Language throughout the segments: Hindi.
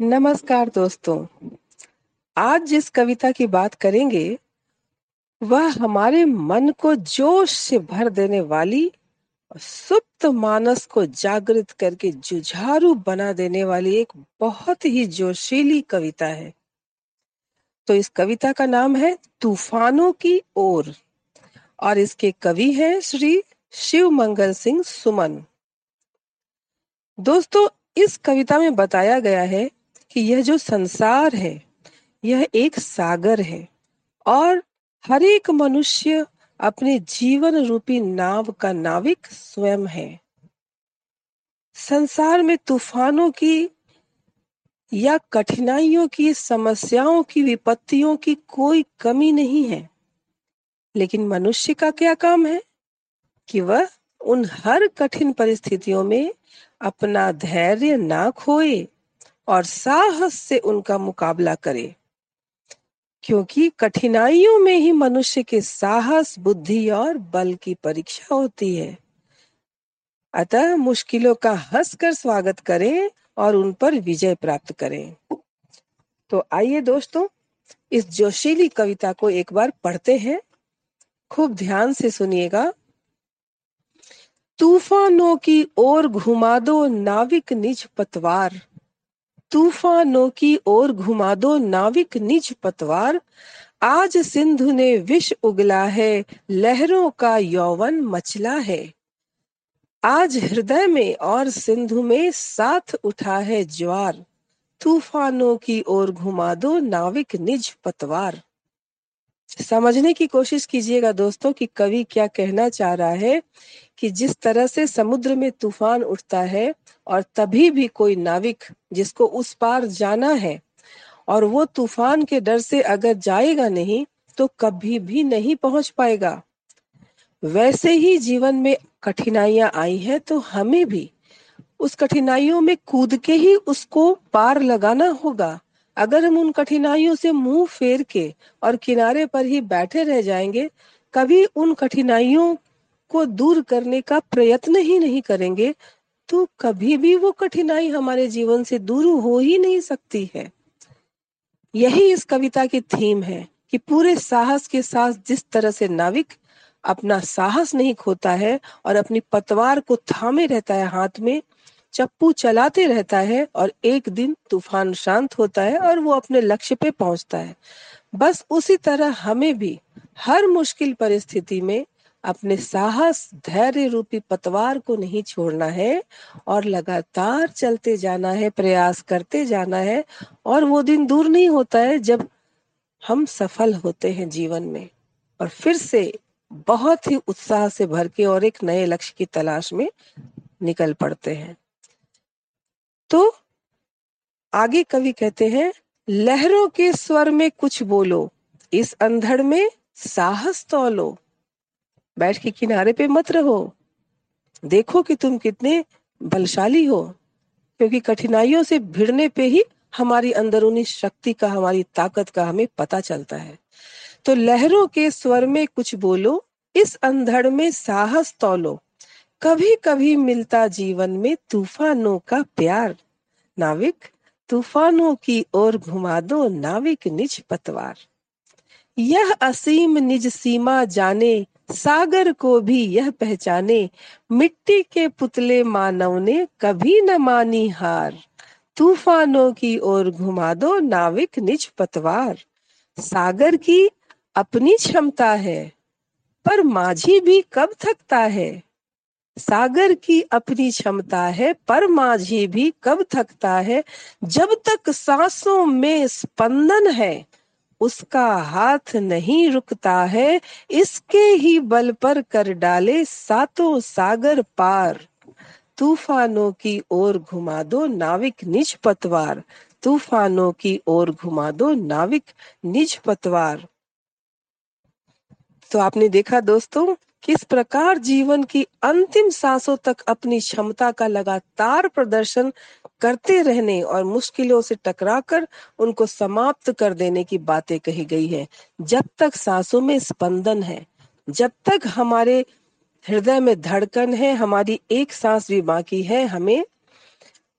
नमस्कार दोस्तों। आज जिस कविता की बात करेंगे, वह हमारे मन को जोश से भर देने वाली सुप्त मानस को जागृत करके जुझारू बना देने वाली एक बहुत ही जोशीली कविता है। तो इस कविता का नाम है तूफानों की ओर और इसके कवि हैं श्री शिव मंगल सिंह सुमन। दोस्तों, इस कविता में बताया गया है कि यह जो संसार है, यह एक सागर है और हर एक मनुष्य अपने जीवन रूपी नाव का नाविक स्वयं है। संसार में तूफानों की या कठिनाइयों की, समस्याओं की, विपत्तियों की कोई कमी नहीं है। लेकिन मनुष्य का क्या काम है? कि वह उन हर कठिन परिस्थितियों में अपना धैर्य ना खोए और साहस से उनका मुकाबला करे। क्योंकि कठिनाइयों में ही मनुष्य के साहस, बुद्धि और बल की परीक्षा होती है। अतः मुश्किलों का हंसकर स्वागत करें और उन पर विजय प्राप्त करें। तो आइए दोस्तों, इस जोशीली कविता को एक बार पढ़ते हैं। खूब ध्यान से सुनिएगा। तूफानों की ओर घुमा दो नाविक निज पतवार। तूफानों की ओर घुमा दो नाविक निज पतवार। आज सिंधु ने विष उगला है, लहरों का यौवन मचला है। आज हृदय में और सिंधु में साथ उठा है ज्वार। तूफानों की ओर घुमा दो नाविक निज पतवार। समझने की कोशिश कीजिएगा दोस्तों कि कवि क्या कहना चाह रहा है कि जिस तरह से समुद्र में तूफ़ान उठता है और तभी भी कोई नाविक जिसको उस पार जाना है और वो तूफ़ान के डर से अगर जाएगा नहीं तो कभी भी नहीं पहुँच पाएगा। वैसे ही जीवन में कठिनाइयाँ आई हैं तो हमें भी उस कठिनाइयों में कूद के ही उसको पार लगाना होगा। अगर हम उन कठिनाइयों से मुँह फेर के और किनारे पर ही बैठे रह जाएँगे, कभी उन कठिनाइयों को दूर करने का प्रयत्न ही नहीं करेंगे तो कभी भी वो कठिनाई हमारे जीवन से दूर हो ही नहीं सकती है। यही इस कविता की थीम है कि पूरे साहस के साथ जिस तरह से नाविक अपना साहस नहीं खोता है और अपनी पतवार को थामे रहता है हाथ में चप्पू चलाते रहता है और एक दिन तूफ़ान शांत होता है और वो अपने लक्ष्य पे पहुँचता है। बस उसी तरह हमें भी हर मुश्किल परिस्थिति में अपने साहस, धैर्य रूपी पतवार को नहीं छोड़ना है और लगातार चलते जाना है, प्रयास करते जाना है और वो दिन दूर नहीं होता है जब हम सफल होते हैं जीवन में। और फिर से बहुत ही उत्साह से भर के और एक नए लक्ष्य की तलाश में निकल पड़ते हैं। तो आगे कवि कहते हैं, लहरों के स्वर में कुछ बोलो, इस अंधड़ में साहस तोलो बैठ के किनारे पे मत रहो। देखो कि तुम कितने बलशाली हो, क्योंकि कठिनाइयों से भिड़ने पे ही हमारी अंदरूनी शक्ति का, हमारी ताकत का हमें पता चलता है। तो लहरों के स्वर में कुछ बोलो, इस अंधड़ में साहस तोलो कभी कभी मिलता जीवन में तूफानों का प्यार। नाविक, तूफानों की ओर घुमा दो नाविक निज पतवार। यह असीम निज सीमा जाने, सागर को भी यह पहचाने, मिट्टी के पुतले मानव ने कभी न मानी हार। तूफानों की ओर घुमा दो नाविक निज पतवार। सागर की अपनी क्षमता है, पर माझी भी कब थकता है? सागर की अपनी क्षमता है, पर माझी भी कब थकता है, जब तक सांसों में स्पंदन है, उसका हाथ नहीं रुकता है, इसके ही बल पर कर डाले सातों सागर पार। तूफानों की ओर घुमा दो नाविक निज पतवार, तूफानों की ओर घुमा दो नाविक निज पतवार। तो आपने देखा दोस्तों किस प्रकार जीवन की अंतिम सांसों तक अपनी क्षमता का लगातार प्रदर्शन करते रहने और मुश्किलों से टकराकर उनको समाप्त कर देने की बातें कही गई है। जब तक सांसों में स्पंदन है, जब तक हमारे हृदय में धड़कन है, हमारी एक सांस भी बाकी है, हमें,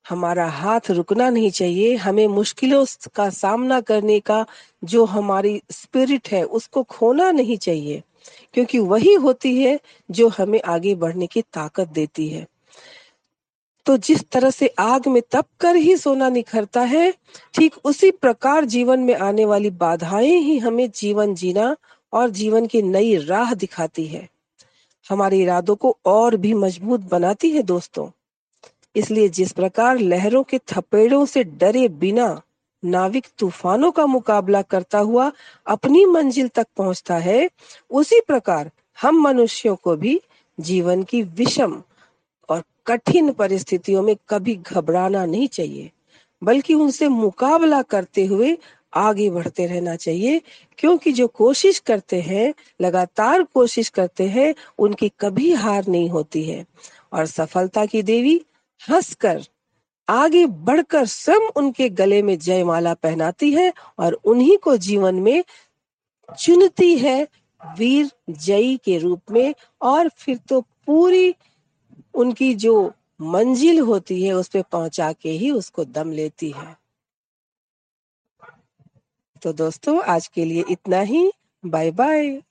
हमारा हाथ रुकना नहीं चाहिए, हमें मुश्किलों का सामना करने का जो हमारी स्पिरिट है, उसको खोना नहीं चाहिए। क्योंकि वही होती है जो हमें आगे बढ़ने की ताकत देती है। तो जिस तरह से आग में तप कर ही सोना निखरता है, ठीक उसी प्रकार जीवन में आने वाली बाधाएँ ही हमें जीवन जीना और जीवन की नई राह दिखाती है। हमारे इरादों को और भी मज़बूत बनाती है दोस्तों। इसलिए जिस प्रकार लहरों के थपेड़ों से डरे बिना नाविक तूफानों का मुकाबला करता हुआ अपनी मंजिल तक पहुँचता है, उसी प्रकार हम मनुष्यों को भी जीवन की विषम और कठिन परिस्थितियों में कभी घबराना नहीं चाहिए, बल्कि उनसे मुकाबला करते हुए आगे बढ़ते रहना चाहिए, क्योंकि जो कोशिश करते हैं, लगातार कोशिश करते हैं, उनकी कभी हार नहीं होती है। और सफलता की देवी हंसकर आगे बढ़कर स्वयं उनके गले में जयमाला पहनाती है और उन्हीं को जीवन में चुनती है वीर जयी के रूप में। और फिर तो पूरी उनकी जो मंजिल होती है, उस पर पहुँचा के ही उसको दम लेती है। तो दोस्तों, आज के लिए इतना ही। Bye bye